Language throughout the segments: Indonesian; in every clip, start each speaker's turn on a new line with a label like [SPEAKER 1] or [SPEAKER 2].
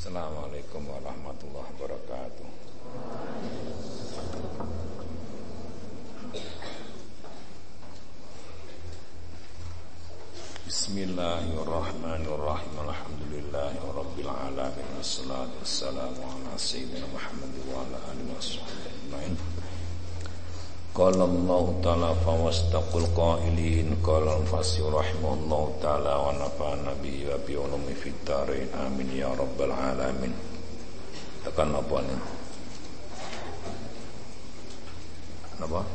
[SPEAKER 1] Assalamualaikum warahmatullahi wabarakatuh. Bismillahirrahmanirrahim. Alhamdulillahi rabbil alamin. Wassalatu wassalamu ala sayyidina Muhammad Allah Ta'ala fawastaqul qailin Qala al-fasih rahimahullah Ta'ala wa nafa'ana bihi wa bi ulumi fitarin Amin ya rabbal alamin Tekan apa ni? Apa?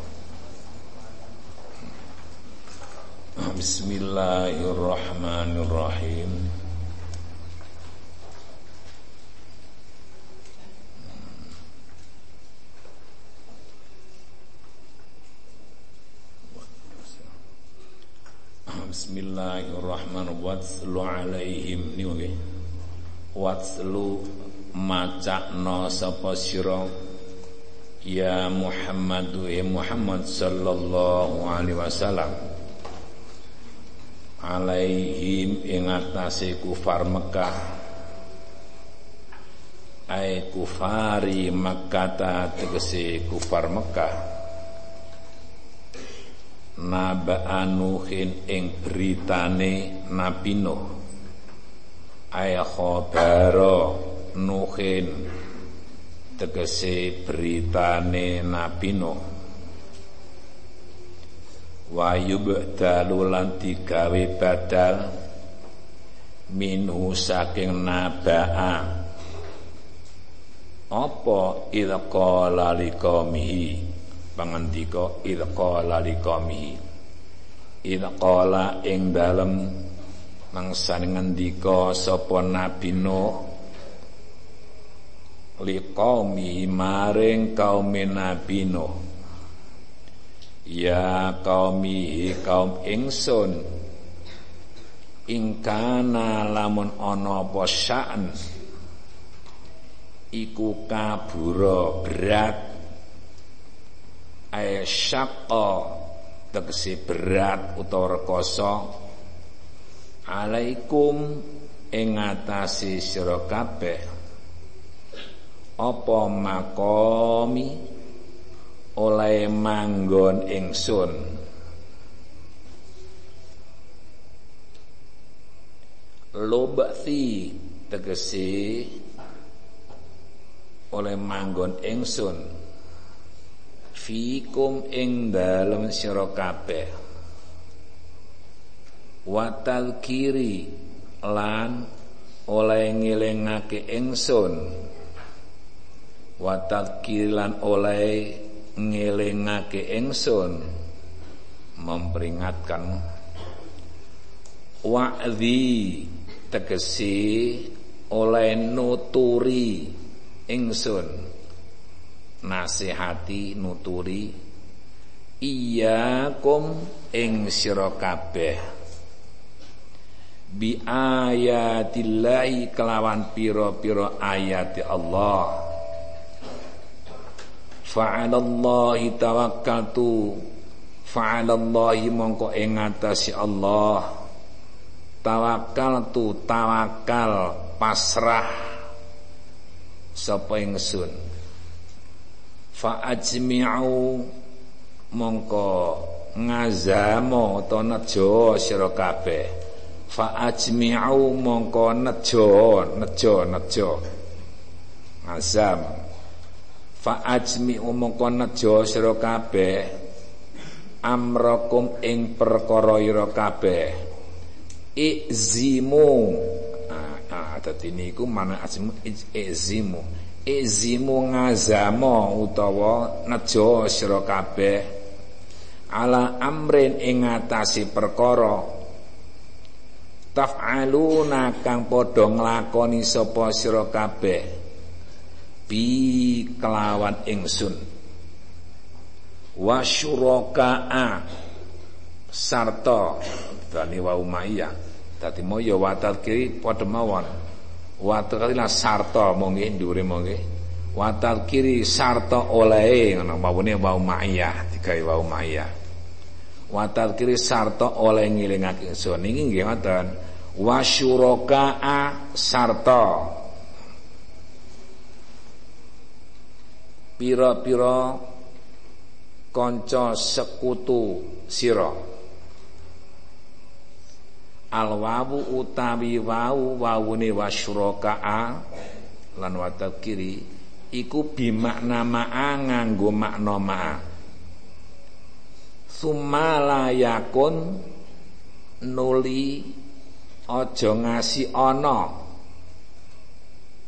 [SPEAKER 1] Bismillahirrahmanirrahim Bismillahirrahmanirrahim. Watslu alaihim Ini okay. Watslu macakno sapa sira? Ya Muhammadu ya Muhammad sallallahu alaihi wasallam. Alaihim ing atase kufar Mekah. Ai kufari Makkah tegese kufar Mekah naba anuhin ing beritane Nabi Nuh. Ay khabara nuhin. Tegese beritane Nabi Nuh. Wa yubdalu lan digawe badal minhu saking nabaa. Apa idza qala liqaumihi pangandika id qala liqaumihi ing dalem mangsane ngendika sapa nabi nuh liqaumi maring kaum nabi nuh. Ya qaumi kaum ingsun ingkana lamun ana apa sya'an iku kabura berat ay tegese berat utawa rekoso. Alaikum ing ngatasi sira kabeh. Apa makomi? Oleh manggon ingsun. Lobati tegese oleh manggon ingsun fikum ing dalem sira kabeh. Wa kiri lan oleh ngelingake ingsun wa lan oleh ngelingake ingsun memperingatkan. Wa'dhi tegesi oleh nuturi ingsun nasihati nuturi iyyakum ing sira kabeh. Bi ayatillahi kelawan pira-pira ayati Allah. Fa'alallahi tawakkaltu. Fa'alallahi mongko ing ngatasi Allah. Tawakkaltu tawakal pasrah sapa ingsun fa ajmi'u mongko ngazamo to nejo sira kabeh. Fa ajmi'u mongko nejo nejo nejo. Ngazam. Fa ajmi'u mongko nejo sira kabeh. Amrakum ing perkara ira kabeh. Izimu. Ah, ah dadi niku mana ajmu izimu izimu ngazamo utawa nejo sira kabeh. Ala amrin ing ngatasi perkara. Taf'aluna kang padha nglakoni sapa sira kabeh. Bi kelawan ingsun. Wa syuraka sarta. Dani wa umayyah. Dadi moyo watal kiri padha mawon Watu kalila Sarto mongke dhuwure mongke. Watal kiri Sarto oleh ngono ini bau ma'iyah, tiga bau Maya, Watal kiri Sarto oleh ngilingak ingsun niki gimana ngoten. a sarto. Pira-pira konco sekutu siro alwawu utawi wau wawune wasyuraka'a lan watakiri iku bimakna ma'a nganggo makna ma'a yakun nuli aja ngasi ana.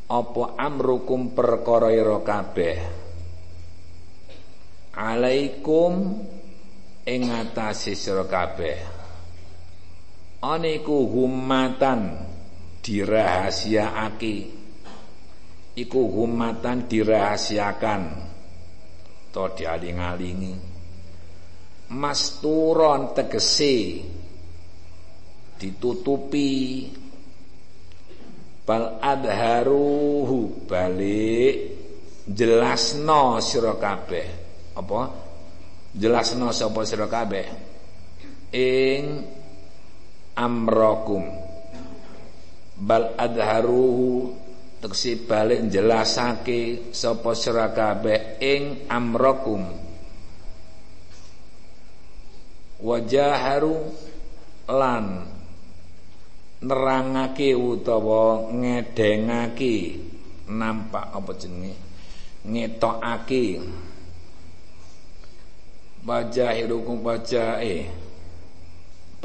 [SPEAKER 1] Apa amrukum perkara ira kabeh? Alaikum ing atase sira kabeh aniku humatan dirahasiaake iku humatan dirahasiakan. To dialing-alingi. Masturon tegese. Ditutupi. Bal adharuhu balik. Jelasno sira kabeh. Apa? Jelasno sapa sira kabeh? Ing amrakum bal adharuhu teksi balik jelasake sapa sira kabeh ing amrakum wajaharu lan nerangake utawa ngedengake nampak apa jenenge? Ngetokake. Wajahirukum wajahe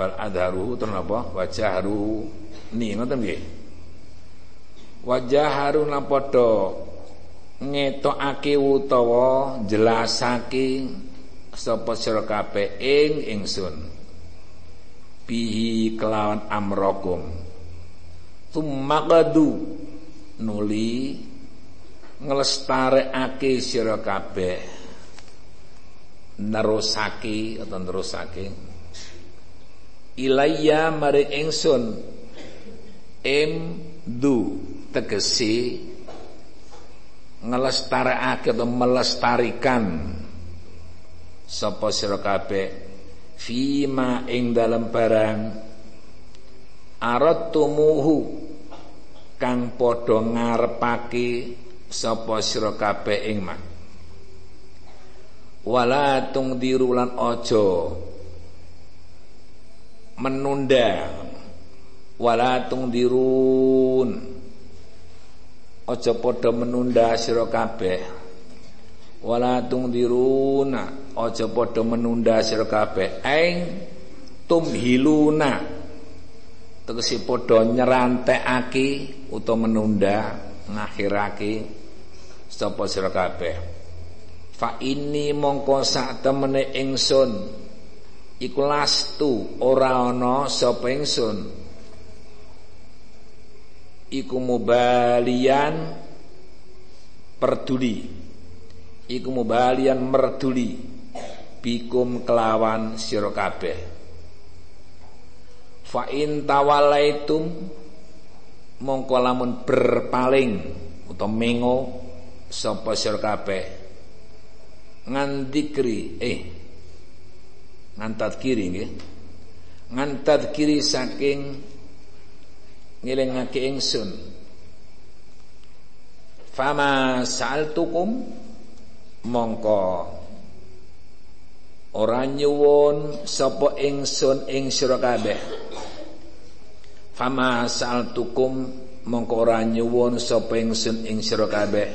[SPEAKER 1] bal adharuhu terus apa? Wajaharu ni ngoten nggih? Wajaharu lan padha ngetokake utawa jelasake sapa sira kabeh ing ingsun. Bihi kelawan amrokum. Tummaqadu. Nuli nglestarekake sira kabeh. Nerusake atau nerusake ilayya mari ingsun em du. Tegesi. Ngelestarekake atau melestarikan. Sapa sira kabeh? Fima ing dalam barang. Aradtumuhu kang padha ngarepake sapa sira kabeh ing mak. Wala tungdiru lan ojo menunda. Wala tungdirun. Ojo podo menunda sira kabeh. Wala tungdiruna. Ojo podo menunda sira kabeh. Ing tumhiluna. Tegese padha nyerantekake utawa menunda ngakhirake sapa sira kabeh. Fa ini mongko sak temene ingsun iku lastu ora ana sapa ingsun. Iku mubalian peduli iku mubalian merduli. Bikum kelawan sira kabeh. Fa in tawallaitum mongko lamun berpaling utawa mengo sapa sira kabeh. Ngandikri eh ngantat kiri nggih. Ngantat kiri saking ngelingake ingsun. Fama saltukum mongko ora nyuwun sapa ingsun ing sira kabeh. Fama saltukum mongko ora nyuwun sapa ingsun ing sira kabeh.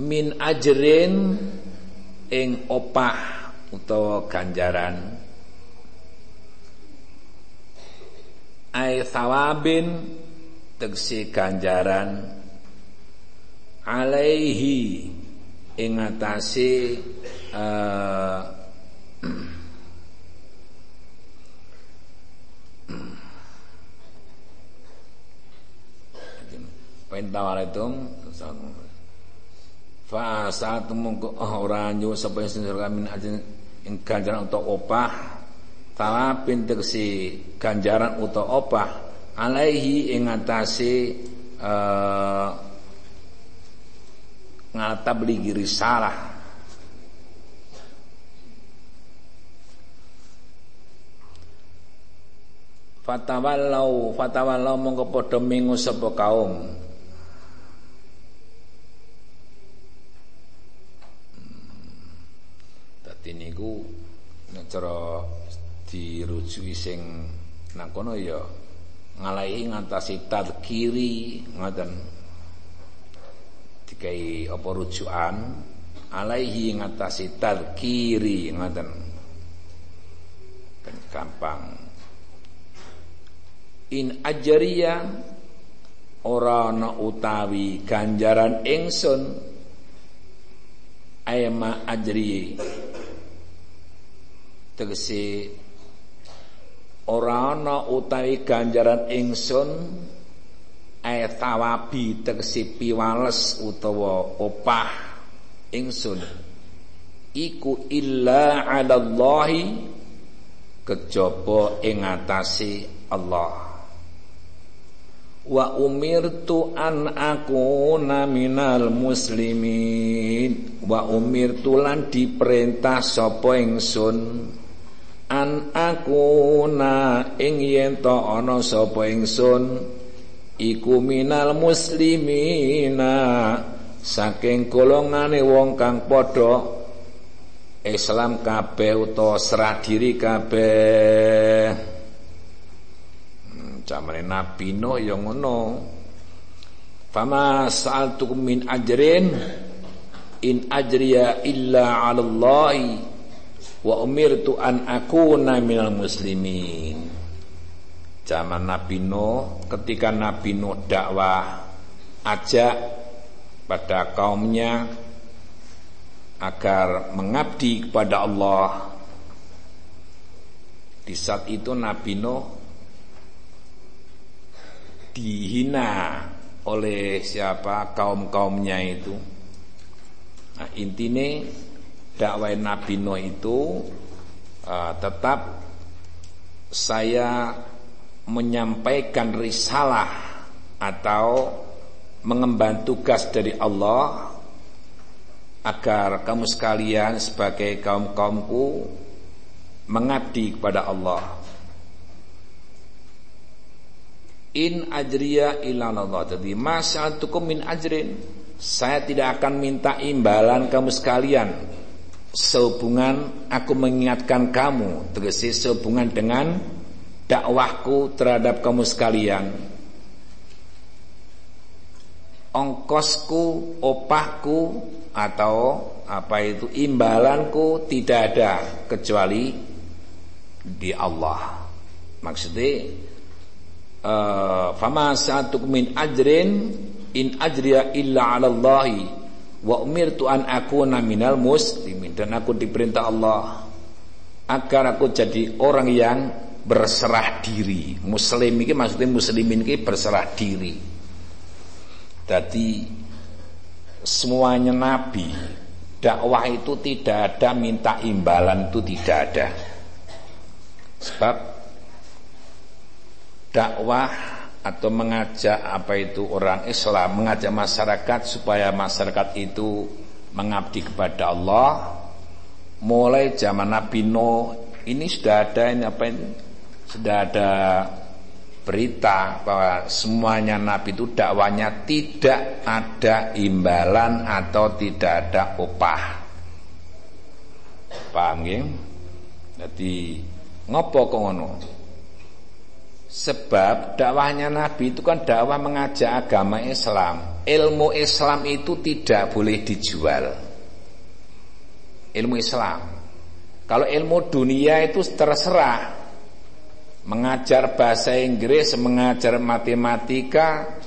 [SPEAKER 1] Min ajrin ing opah utawa ganjaran. Ai thawabin tegese ganjaran. Alaihi ing atase uh, Pentawalitum fa saat mongko ora nyu sapa sing min ajeng ing ganjaran utawa opah tawabin tegesi ganjaran utawa opah alaihi ing atase uh, ngatablighi risalah Fatawallau fatawallau mongko padha mingu sapa kaum Dadi niku nek cara dirujuki sing nang kono ya ngalahi ngatasi tadkiri ngoten. Dikai apa rujukan? Alaihi ngatasi tadkiri ngoten. Kan gampang. In ajriya ora ana utawi ganjaran ingsun ayma ajri tegese ora ana utawi ganjaran ingsun ay tawabi tegese piwales utawa opah ingsun. Iku illa 'ala Allahi kejaba ing atase Allah. Wa umirtu an akuna minal muslimin. Wa umirtu lan diperintah sapa ingsun an akuna ing yen to ana sapa ingsun iku minal muslimina saking golongane wong kang padha Islam kabeh utawa serah diri kabeh Zamane Nabi Nuh ya ngono. Fama sa'altukum min ajrin in ajriya illa 'ala wa umirtu an akuna minal muslimin. Zaman Nabi Nuh ketika Nabi Nuh dakwah ajak pada kaumnya agar mengabdi kepada Allah. Di saat itu Nabi Nuh dihina oleh siapa kaum-kaumnya itu. Nah, intinya dakwah Nabi Nuh itu uh, tetap saya menyampaikan risalah atau mengemban tugas dari Allah agar kamu sekalian sebagai kaum-kaumku mengabdi kepada Allah In ajriya ilallah. Jadi mas'altukum min ajrin. Saya tidak akan minta imbalan kamu sekalian sehubungan aku mengingatkan kamu, tegese sehubungan dengan dakwahku terhadap kamu sekalian. Ongkosku, opahku atau apa itu imbalanku tidak ada kecuali di Allah. Maksudnya Eh, fama sa'atukum min ajrin in ajriya illa 'ala Allah wa umirtu an akuna minal muslimin dan aku diperintah Allah agar aku jadi orang yang berserah diri. Muslim ini maksudnya muslimin ini berserah diri. Jadi semuanya nabi dakwah itu tidak ada minta imbalan itu tidak ada. Sebab dakwah atau mengajak apa itu orang Islam mengajak masyarakat supaya masyarakat itu mengabdi kepada Allah. Mulai zaman Nabi Nuh ini sudah ada ini apa ini? Sudah ada berita bahwa semuanya Nabi itu dakwanya tidak ada imbalan atau tidak ada upah. Paham ya? jadi ngopo kok ngono Sebab dakwahnya Nabi itu kan dakwah mengajak agama Islam. Ilmu Islam itu tidak boleh dijual. Ilmu Islam. Kalau ilmu dunia itu terserah. Mengajar bahasa Inggris, mengajar matematika,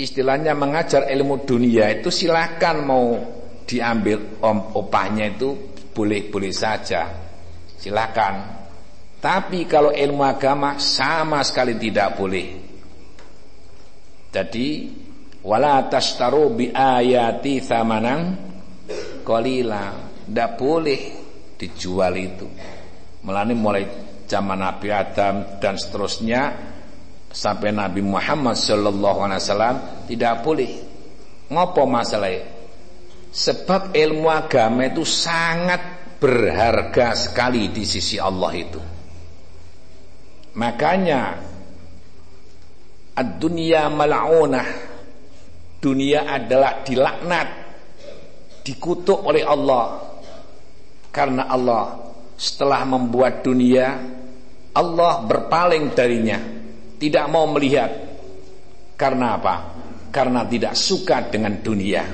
[SPEAKER 1] istilahnya mengajar ilmu dunia itu silakan mau diambil om opahnya itu boleh-boleh saja. Silakan. Tapi kalau ilmu agama sama sekali tidak boleh. Jadi wala tastaru bi ayati thamanan qalila. Tidak boleh dijual itu. Melani mulai zaman Nabi Adam dan seterusnya sampai Nabi Muhammad sallallahu alaihi wasallam tidak boleh. Ngopo masalahnya? Sebab ilmu agama itu sangat berharga sekali di sisi Allah itu. Makanya Ad-dunya mal'unah. Dunia adalah dilaknat Dikutuk oleh Allah. Karena Allah setelah membuat dunia Allah berpaling darinya. Tidak mau melihat. Karena apa? Karena tidak suka dengan dunia.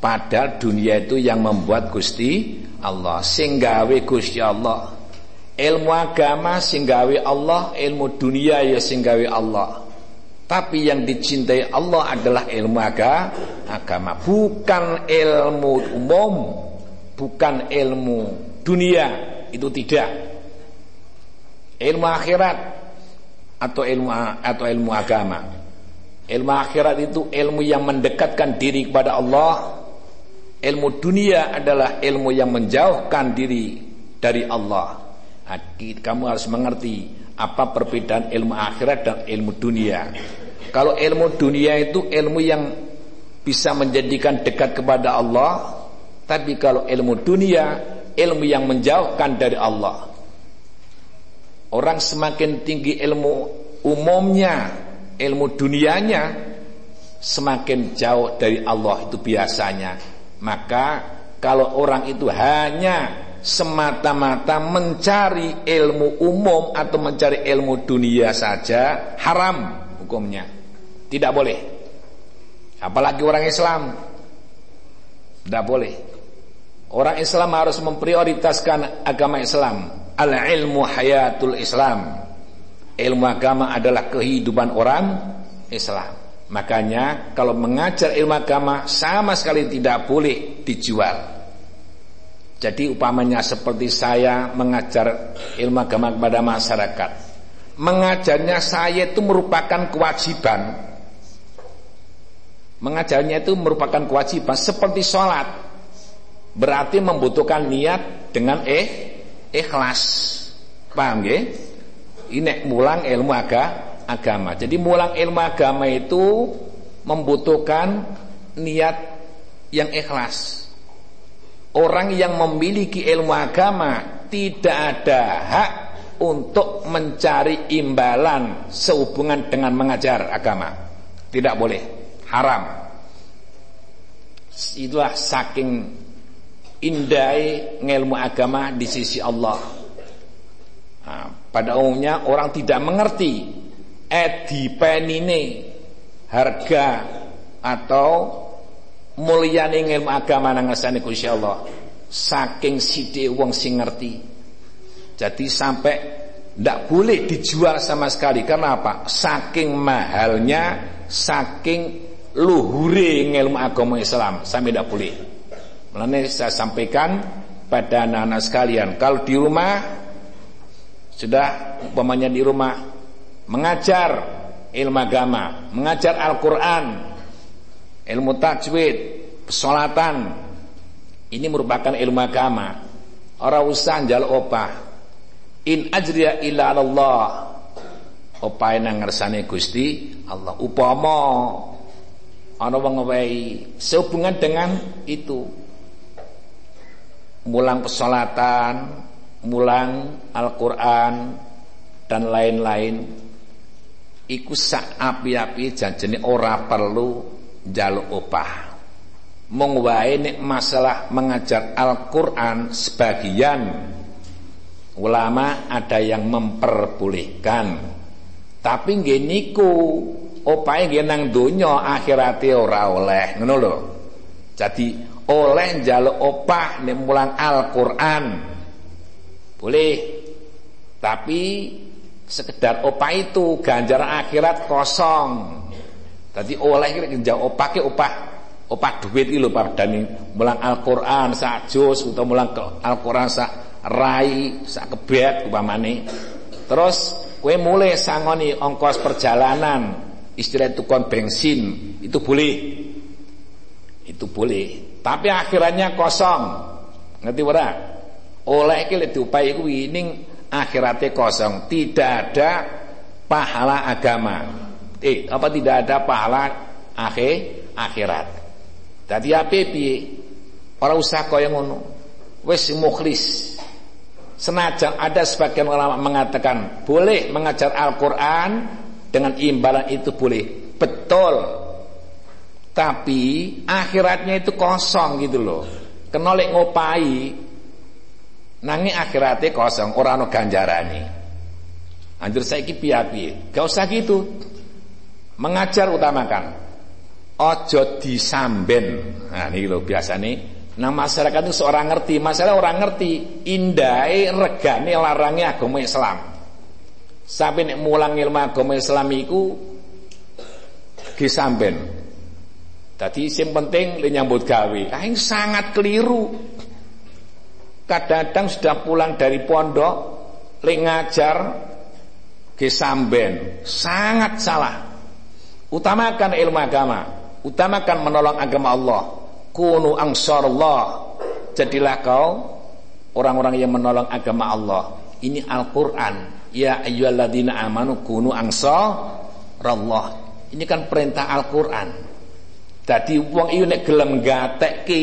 [SPEAKER 1] Padahal dunia itu yang membuat Gusti Allah. Singgawi Gusti Allah Ilmu agama singgawi Allah Ilmu dunia ya singgawi Allah. Tapi yang dicintai Allah adalah ilmu agama. Bukan ilmu umum Bukan ilmu dunia. Itu tidak. Ilmu akhirat Atau ilmu atau ilmu agama. Ilmu akhirat itu ilmu yang mendekatkan diri kepada Allah. Ilmu dunia adalah ilmu yang menjauhkan diri dari Allah kamu harus mengerti apa perbedaan ilmu akhirat dan ilmu dunia. Kalau ilmu dunia itu ilmu yang bisa menjadikan dekat kepada Allah, tapi kalau ilmu dunia ilmu yang menjauhkan dari Allah. Orang semakin tinggi ilmu umumnya, ilmu dunianya semakin jauh dari Allah itu biasanya. Maka kalau orang itu hanya semata-mata mencari ilmu umum atau mencari ilmu dunia saja haram hukumnya. Tidak boleh. Apalagi orang Islam. Tidak boleh. Orang Islam harus memprioritaskan agama Islam. Al-ilmu hayatul Islam. Ilmu agama adalah kehidupan orang Islam. Makanya kalau mengajar ilmu agama sama sekali tidak boleh dijual. Jadi upamanya seperti saya mengajar ilmu agama kepada masyarakat. Mengajarnya saya itu merupakan kewajiban. Mengajarnya itu merupakan kewajiban seperti sholat. Berarti membutuhkan niat dengan eh ikhlas. Paham ya? Ini mulang ilmu agama. Jadi mulang ilmu agama itu membutuhkan niat yang ikhlas. Orang yang memiliki ilmu agama tidak ada hak untuk mencari imbalan sehubungan dengan mengajar agama. Tidak boleh, haram. Itulah saking indai ilmu agama di sisi Allah. Nah, pada umumnya orang tidak mengerti edipenine harga atau mulyane ilmu agama nang ngersane Gusti Allah. Saking sithik wong sing ngerti. Jadi sampai ndak boleh dijual sama sekali. Karena apa? Saking mahalnya saking luhure ilmu agama Islam sampai ndak boleh. Mulane saya sampaikan pada anak-anak sekalian kalau di rumah sudah umpamanya di rumah mengajar ilmu agama mengajar Al-Qur'an ilmu tajwid, pesolatan. Ini merupakan ilmu agama. Orang usah njal opah. In ajriya illa Allah. Opah nang ngersane Gusti Allah. Upama ana wong sehubungan dengan itu. Mulang pesolatan, mulang Al-Qur'an dan lain-lain. Iku sak api-api janjene ora perlu jaluk opah. Mong wae nek masalah mengajar Al-Qur'an sebagian ulama ada yang memperbolehkan. Tapi nggih niku opahe nggih nang donya akhirate ora oleh ngono jadi oleh jaluk opah nek mulang Al-Qur'an boleh. Tapi sekedar opah itu ganjar akhirat kosong Tadi oleh njak opah ke opah duit iki lho mulang Al-Qur'an sak juz utawa mulang Al-Qur'an sak rai sak kebet upamane. Terus kowe mulai sangoni ongkos perjalanan istilah tukang bensin itu boleh. Itu boleh. Tapi akhirannya kosong. Ngerti ora? Oleh iki lek diupahi kuwi ning akhiratnya kosong, tidak ada pahala agama eh apa tidak ada pahala akhir akhirat. Tadi apa piye? Ora usah kaya ngono. Wis mukhlis. Senajan ada sebagian ulama mengatakan boleh mengajar Al-Qur'an dengan imbalan itu boleh. Betul. Tapi akhiratnya itu kosong gitu loh. Kenolek ngopai Nanging akhirate kosong, ora ana ganjarane. Anjur saiki piye-piye? Gak usah gitu. Mengajar utamakan. Ojo disamben. Nah niki lho biasane Nah masyarakat itu seorang ngerti, masalah orang ngerti indai regane larangnya agama Islam. Sampai nek mulang ilmu agama Islam disamben. Tadi yang penting le nyambut gawe. Ah sangat keliru. Kadang-kadang sudah pulang dari pondok le ngajar gesamben. Sangat salah. Utamakan ilmu agama, utamakan menolong agama Allah. Kunu ansarullah. Jadilah kau orang-orang yang menolong agama Allah. Ini Al-Qur'an. Ya ayyuhalladzina amanu kunu ansarullah. Ini kan perintah Al-Qur'an. Jadi wong iki nek gelem gatekke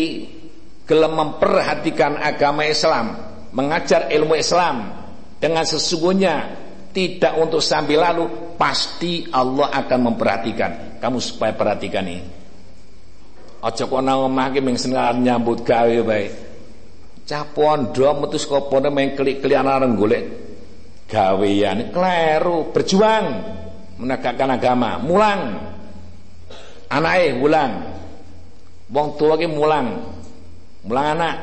[SPEAKER 1] gelem memperhatikan agama Islam mengajar ilmu Islam dengan sesungguhnya tidak untuk sambil lalu pasti Allah akan memperhatikan kamu supaya perhatikan ini Aja kok nang omah ki ming seneng nyambut gawe bae. Cah pondok metu saka pondok meng klik-klian areng golek gawean. Kleru, berjuang menegakkan agama, mulang. Anake mulang. Wong tua ki mulang. Mulang anak,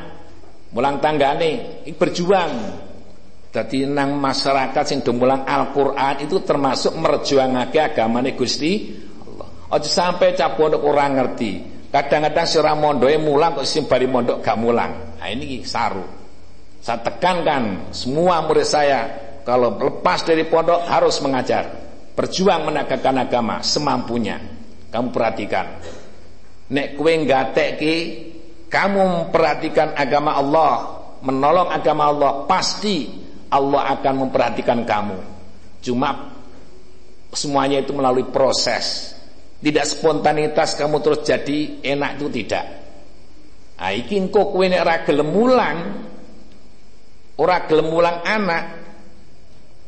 [SPEAKER 1] mulang tanggane, berjuang. Dadi nang masyarakat sing do mulang Al-Qur'an itu termasuk merjuangake agamane Gusti Allah. Aja sampai cah pondok ora ngerti. Kadang-kadang si orang mondoke mulang kok sing bari mondok gak mulang. Nah ini saru. Saya tekankan semua murid saya kalau lepas dari pondok harus mengajar. Berjuang menegakkan agama semampunya. Kamu perhatikan. Nek kue ki, kamu memperhatikan agama Allah, menolong agama Allah, pasti Allah akan memperhatikan kamu. Cuma semuanya itu melalui proses. Tidak spontanitas kamu terus jadi enak itu tidak. Ah iki engko kowe nek ora mulang, ora gelem mulang anak,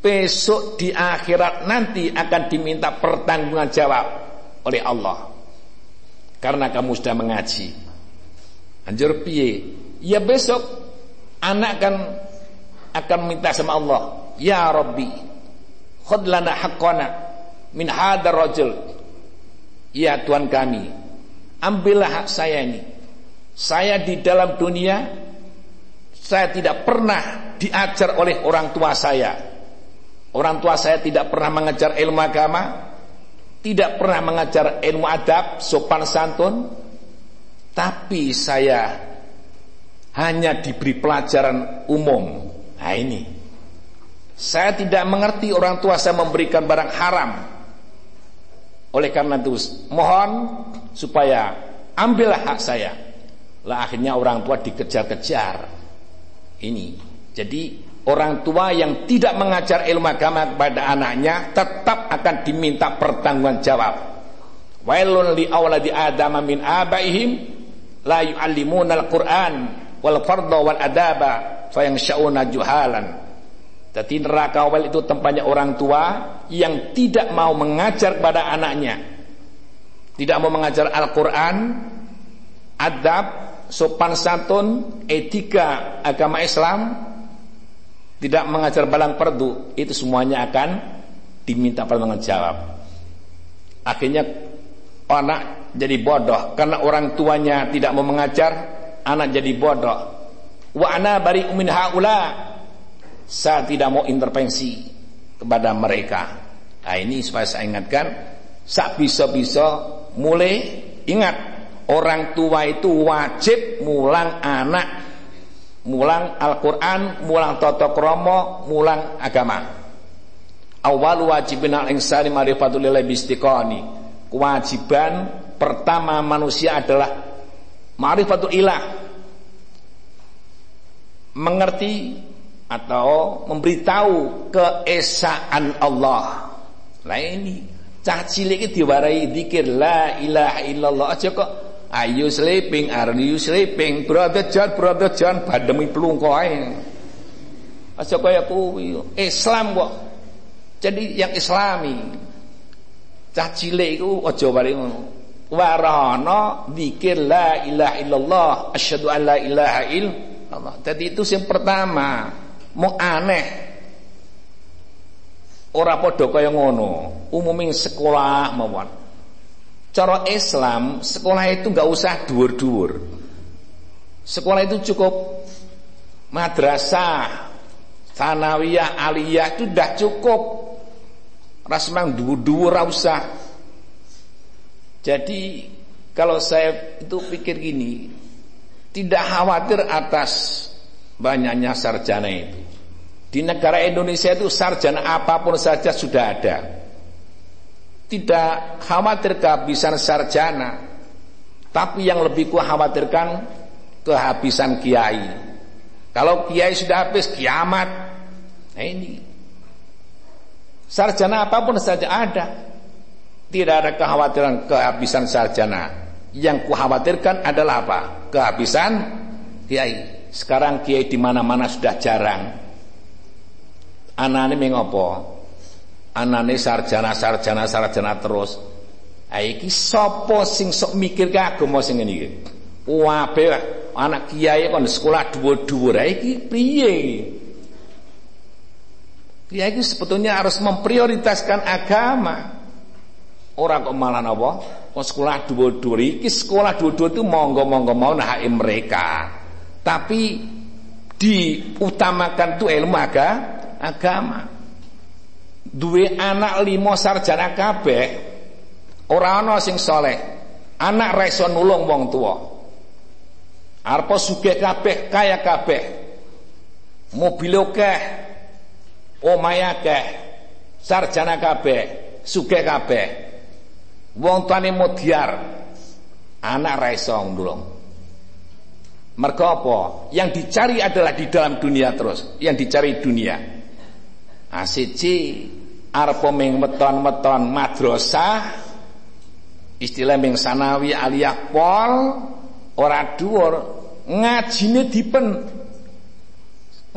[SPEAKER 1] besok di akhirat nanti akan diminta pertanggungan jawab oleh Allah. Karena kamu sudah mengaji. Anjur piye? Ya besok anak kan akan minta sama Allah, "Ya Rabbi, khudh lana haqqana min hadar rajul. Ya Tuhan kami Ambillah hak saya ini. Saya di dalam dunia Saya tidak pernah diajar oleh orang tua saya. Orang tua saya tidak pernah mengajar ilmu agama Tidak pernah mengajar ilmu adab Sopan santun. Tapi saya Hanya diberi pelajaran umum Nah ini Saya tidak mengerti orang tua saya memberikan barang haram oleh karena itu mohon supaya ambillah hak saya. Lah akhirnya orang tua dikejar-kejar. Ini. Jadi orang tua yang tidak mengajar ilmu agama kepada anaknya tetap akan diminta pertanggungan jawab. Wailun li awladi adama min abaihim la yu'allimuna al-Qur'an wal fardha wal adaba fayangshauna juhalan. Jadi neraka awal itu tempatnya orang tua yang tidak mau mengajar kepada anaknya. Tidak mau mengajar Al-Quran, adab, sopan santun, etika agama Islam. Tidak mengajar balang perdu. Itu semuanya akan diminta pertanggung jawab. Akhirnya anak jadi bodoh. Karena orang tuanya tidak mau mengajar, anak jadi bodoh. Wa ana bari min haula saya tidak mau intervensi kepada mereka. Nah ini supaya saya ingatkan, sak bisa-bisa mulai ingat orang tua itu wajib mulang anak, mulang Al-Quran, mulang toto kromo, mulang agama. Awal wajibin al-insani marifatul bistiqani. Kewajiban pertama manusia adalah marifatul ilah. Mengerti atau memberitahu keesaan Allah. Lah ini cah cilik iki diwarai zikir la ilaha illallah aja kok ayo sleeping are you sleeping brother John brother John bademi plungko ae. Aja kaya kuwi Islam kok. Jadi yang islami. Cah cilik iku aja bare ngono. Warana zikir la ilaha illallah asyhadu an la ilaha illallah Allah. Jadi itu yang pertama, mau aneh. Ora padha kaya ngono. Umumin sekolah mawon. Cara Islam, sekolah itu nggak usah dhuwur-dhuwur. Sekolah itu cukup madrasah, sanawiyah, aliyah itu sudah cukup. Rasmang dhuwur-dhuwur usah. Jadi kalau saya itu pikir gini, tidak khawatir atas banyaknya sarjana itu. Di negara Indonesia itu sarjana apa pun saja sudah ada. Tidak khawatir kehabisan sarjana, tapi yang lebih ku khawatirkan kehabisan kiai. Kalau kiai sudah habis kiamat. Nah ini. Sarjana apa pun saja ada. Tidak ada kekhawatiran kehabisan sarjana. Yang khawatirkan adalah apa? Kehabisan kiai. Sekarang kiai di mana-mana sudah jarang anane mengopo anane sarjana sarjana sarjana terus ha iki sapa sing sok mikir ke agama sing ngene iki wae anak kiai kon sekolah dhuwur-dhuwur iki piye Kiai sebetulnya harus memprioritaskan agama. Orang kok malah apa? Kok sekolah dhuwur-dhuwur iki sekolah dhuwur-dhuwur itu monggo-monggo mau nah mereka. Tapi diutamakan tuh ilmu agama agama. Duwe anak limo sarjana kabeh ora ana sing soleh. Anak ra iso nulung wong tuwa. Arep sugih kabeh, kaya kabeh. Mobil akeh, omahe akeh, sarjana kabeh, sugih kabeh. Wong tuane modiar, anak ra iso nulung. Mergo apa? Yang dicari adalah di dalam dunia terus, yang dicari dunia. Asiji arep ming weton-weton madrasah istilah ming sanawi aliyah pol ora dhuwur ngajine dipen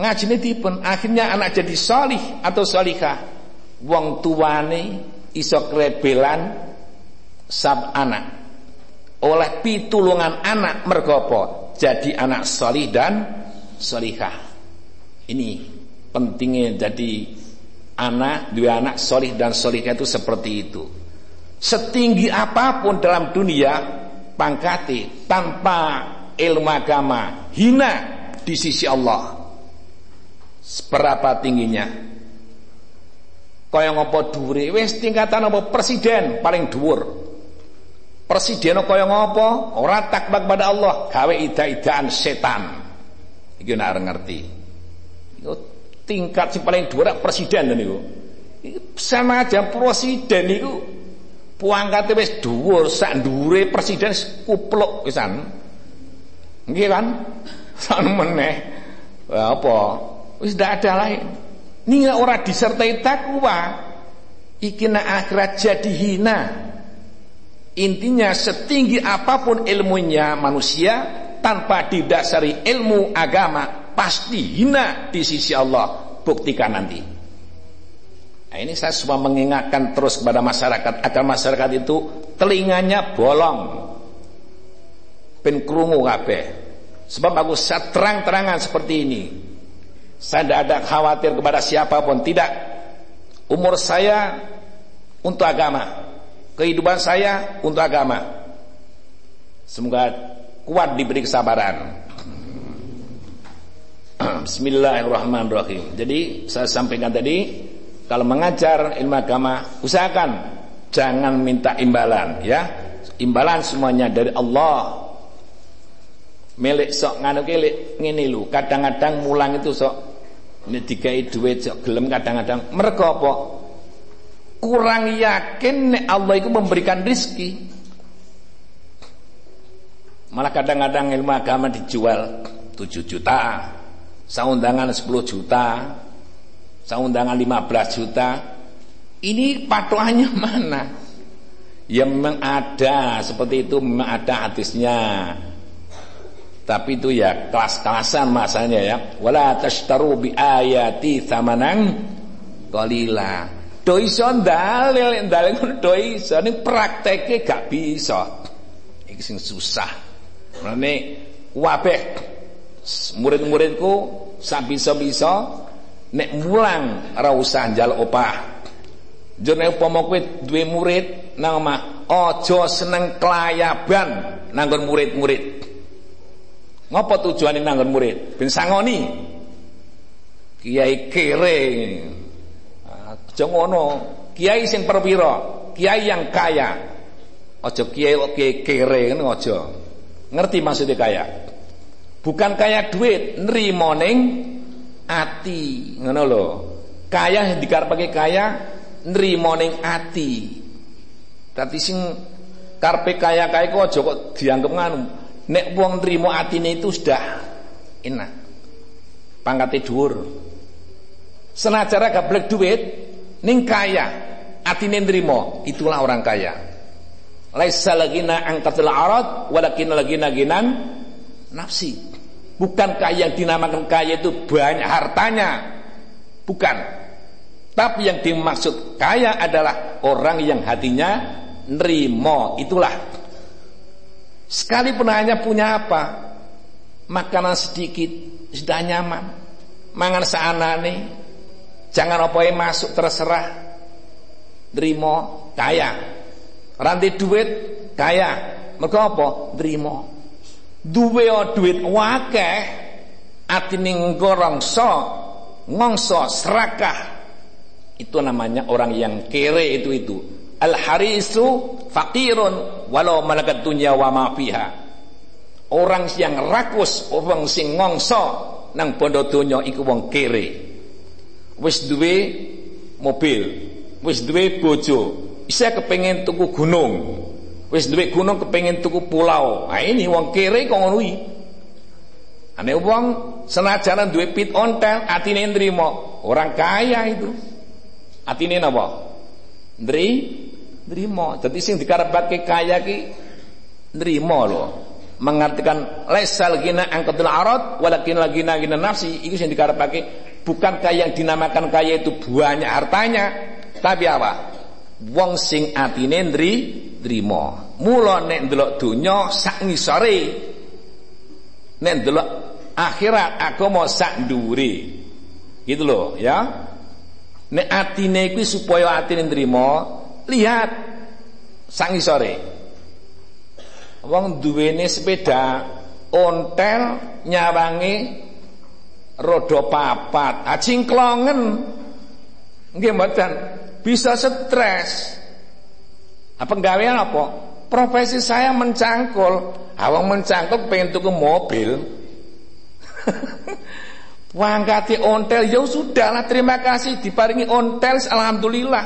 [SPEAKER 1] ngajine dipen akhirnya anak jadi salih atau salihah wong tuane iso krebelan sab anak. Oleh pitulungan anak mergopo jadi anak salih dan salihah. Ini pentingnya jadi anak dua anak solih dan solihnya itu seperti itu. Setinggi apa pun dalam dunia pangkati tanpa ilmu agama hina di sisi Allah. Seberapa tingginya? Kaya ngopo dhuwure? Wis tingkatan apa? Presiden paling dhuwur presiden kaya ngopo ora takbak pada Allah gawe ida-idaan setan iki nek ngerti tingkat si paling dua presiden niku. Sama aja presiden niku puangkate wis dhuwur sak dhuwure presiden kupluk pisan. Nggih kan? Sak meneh. Apa? Wis ndak ada lain. Ning ora disertai takwa, iki akhirat jadi hina. Intinya setinggi apa pun ilmunya manusia tanpa didasari ilmu agama pasti hina di sisi Allah. Buktikan nanti. Nah, ini saya semua mengingatkan terus kepada masyarakat agar masyarakat itu telinganya bolong. Ben krungu kabeh. Sebab aku terang-terangan seperti ini. Saya tidak ada khawatir kepada siapa pun. Tidak. Umur saya untuk agama kehidupan saya untuk agama semoga kuat diberi kesabaran Bismillahirrahmanirrahim. Jadi saya sampaikan tadi kalau mengajar ilmu agama usahakan jangan minta imbalan ya. Imbalan semuanya dari Allah. Milik sok nganu kilik ngene lu. Kadang-kadang mulang itu sok ini dikai duit sok gelem kadang-kadang mereka apa? Kurang yakin Allah itu memberikan rizki. Malah kadang-kadang ilmu agama dijual 7 juta, Saundangan 10 juta, saundangan 15 juta. Ini patokannya mana? Ya memang ada seperti itu memang ada hadisnya. Tapi itu ya kelas-kelasan masanya ya. Wala tashtaru bi ayati thamanan qalila. Do iso dalil dalil do iso ning prakteke gak bisa. Iki sing susah. Mane wabeh murid-muridku sak bisa-bisa nek mulang ora usah njaluk opah. Jane upama kowe duwe murid nang omah, aja seneng kelayaban nanggon murid-murid. Ngapa tujuane nanggon murid? Ben sangoni. Kiai kere. Aja ngono. Kiai sing perwira, kiai yang kaya. Aja kiai kok kiai kere ngono. Ngerti maksudnya kaya? Bukan kaya duit, nrimo ning ati, ngono lho. Kaya dikarepake kaya nrimo ning ati. Dadi sing karepe kaya kaya kok aja kok dianggap nganu. Nek wong nrimo atine itu sudah enak. Pangkate dhuwur. Senajan gablek duit ning kaya, atine nrimo, itulah orang kaya. Laisa lagina angkatul arad walakin lagina ginan nafsi. Bukankah yang dinamakan kaya itu banyak hartanya? Bukan. Tapi yang dimaksud kaya adalah orang yang hatinya nerimo. Itulah. Sekali hanya punya apa? Makanan sedikit sudah nyaman. Mangan seanane. Jangan apa yang masuk terserah. Nerimo kaya. Ranti duit kaya. Mereka apa? Nerimo duwe duit wakeh atine ngorongso ngongso serakah itu namanya orang yang kere itu itu al harisu fakirun walau malakat dunya wa ma fiha orang yang rakus orang sing ngongso nang bondo donya iku wong kere wis duwe mobil wis duwe bojo isa kepengen tuku gunung Wis duwe gunung kepengin tuku pulau. Nah ini wong kere kok ngono. Ane wong senajan duwe pit ontel atine nrimo, orang kaya itu. Atine napa? Ndri nrimo. Dadi sing dikarepake kaya ki nrimo lho. Mengartikan lesal gina angkatul arad walakin lagina gina nafsi itu sing dikarepake bukan kaya yang dinamakan kaya itu banyak hartanya, tapi apa? Wong sing atine ndri trima. Mula nek ndelok donya sak ngisore. Nek ndelok akhirat agama sak ndure. Gitu loh, ya. Nek atine kuwi supaya atine nrimo, lihat sak ngisore. Wong duwene sepeda ontel nyawangi roda papat, acingklongen. Nggih mboten bisa stres. Apa penggawean apa? Profesi saya mencangkul. Awang mencangkul pengen tuku mobil. Wangkati ontel ya sudahlah terima kasih diparingi ontel alhamdulillah.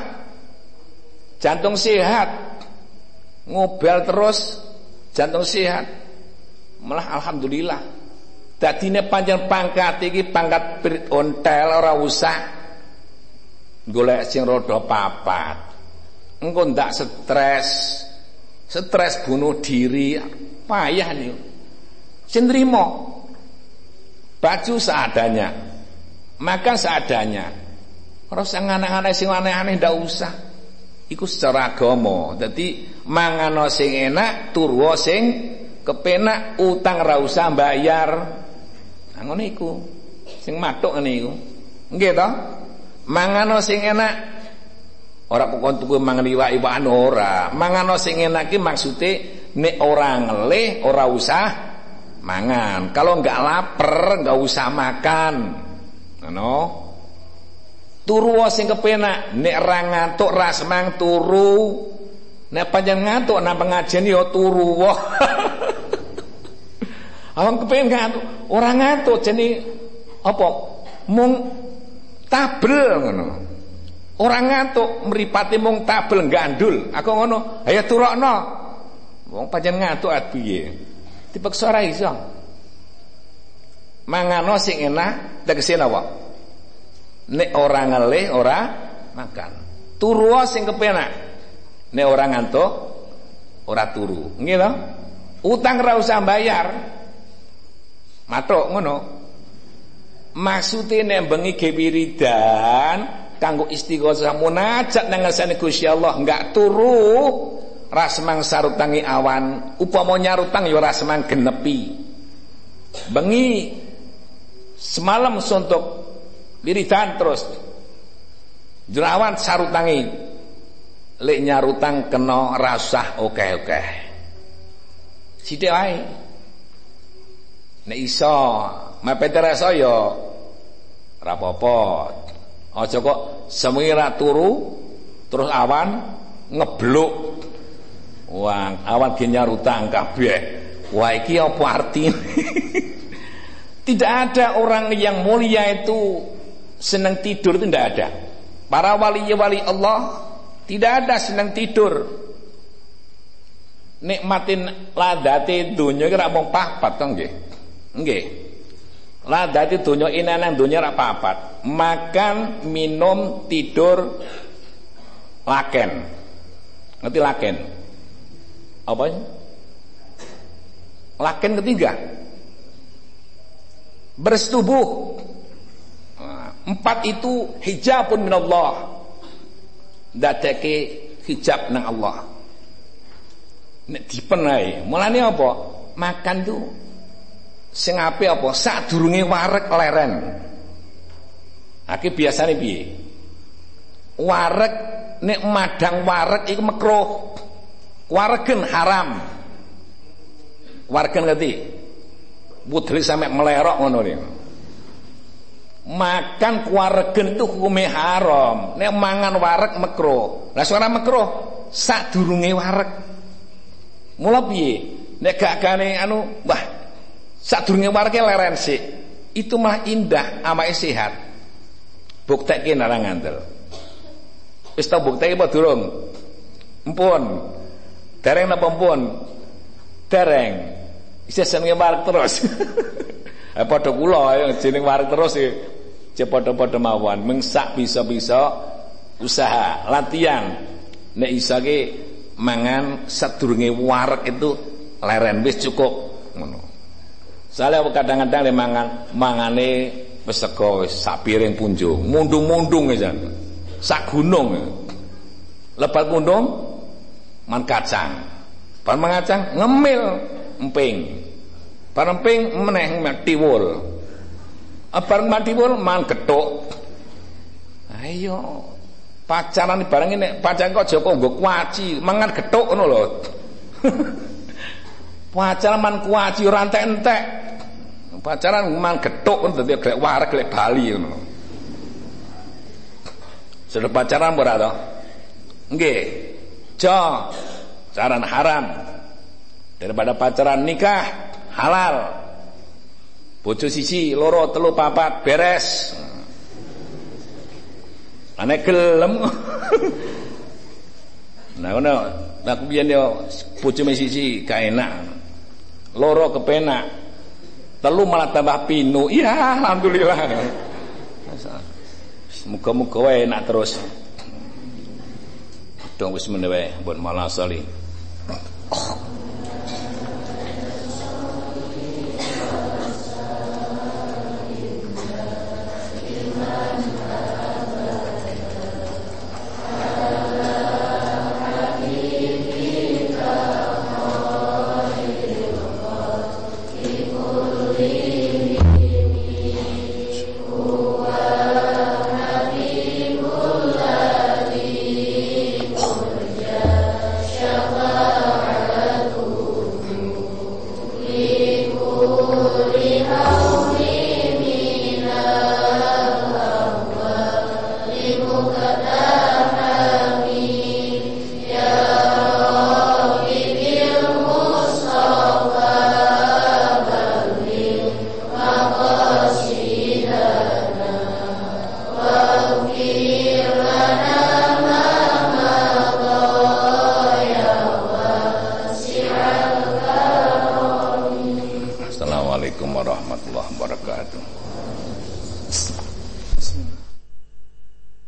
[SPEAKER 1] Jantung sehat. Ngobel terus jantung sehat. Malah alhamdulillah. Dadine panjang pangkat iki pangkat ontel ora usah golek sing roda papat. Engkau ndak stres. Stres bunuh diri payah nih sendrimo baju seadanya makan seadanya. Ora usah aneh-aneh sing aneh-aneh ndak usah. Iku secara agama. Dadi mangano sing enak turwa sing kepenak utang ra usah bayar nah ngono iku sing matuk ngene iku nggih to mangano sing enak Ora pokok tuku mangan iwak-iwakan ora. Mangan sing enak ki maksude nek ora ngelih ora usah mangan. Kalau enggak lapar enggak usah makan. Ngono. Turu sing kepenak, nek ra ngantuk ra semang turu. Nek panjang ngantuk nang pengajian ya turu. Awang kepengen ngantuk, ora ngantuk jeni apa? Mung tabel ngono. Orang ngantuk meripati mung tabel gandul. Aku ngono, ayo turokno. Wong pancen ngantuk at piye? Dipaksa ora iso. Mangano sing enak tegese napa? Nek ora ngelih ora makan. Turu sing kepenak. Nek ora ngantuk ora turu. Nggih? Utang ora usah bayar. Matuk ngono. Maksude nek bengi ge kanggo istighosah munajat nang ngersane Gusti Allah enggak turu rasmang sarutangi awan upama nyarutang ya rasmang genepi bengi Semalam suntuk wiridan terus jerawat sarutangi lek nyarutang kena rasah oke-oke. Sithik wae. Nek iso mepet rasa ya ora apa-apa. Aja kok semuanya ra turu terus awan ngebluk. Wah, awan ge nyarutang kabeh. Wah, iki apa artine? Tidak ada orang yang mulia itu senang tidur itu tidak ada. Para wali-wali Allah tidak ada senang tidur. Nikmatin ladate dunia kira mung papat to nggih. Nggih. Ladate dunya inanan dunya ra papat. Makan, minum, tidur, laken. Ngerti laken? Apa? Laken ketiga. Bersetubuh. Nah, empat itu hijabun minallah dadake hijab nang Allah nek dipenahi mulane apa makan tu sing apik apa? Sadurunge wareg leren. Aki biasane piye? Wareg nek madang wareg iku makruh waregen haram. Waregen ngerti? Putri sampe melerok ngono niku makan kuaregen itu hukumnya haram. Nek mangan wareg mekro lah suara mekro sak durunge wareg. Mula piye? Nek gak gane anu wah sak durunge wareg leren sik. Itu malah indah amake sehat. Buktekke nara ngandel. Wis tau buktekke apa durung? Empun. Dereng napa empun? Dereng. Isih senenge wareg terus. Eh padha kula jeneng wareg terus cek padha-padha mawon. Mengsak bisa-bisa usaha latihan. Nek iso ki mangan sadurunge wareg itu leren wis cukup. Ngono Soalnya kadang-kadang le mangan mangane wis sego wis punjung. Mundung-mundung ya sak gunung lebat mundung man kacang. Pan mangacang ngemil emping. Pan emping meneh tiwul. Bareng wol man ketuk. Ayo pacaran bareng ini pacaran kok Joko nggo kuaci, mangan getuk ngono pacaran man kuaci ora entek-entek. Pacaran man getuk ngono dadi glek wareg glek Bali ngono. Sudah pacaran ora to? Nggih. Jo, pacaran haram. Daripada pacaran nikah halal. bojo siji loro telu papat beres ane gelem nah ngono aku biyen yo bojo siji gak loro kepenak telu malah tambah pinu. Iya alhamdulillah. Muga-muga wae enak terus. Dong wis menewe buat malah sali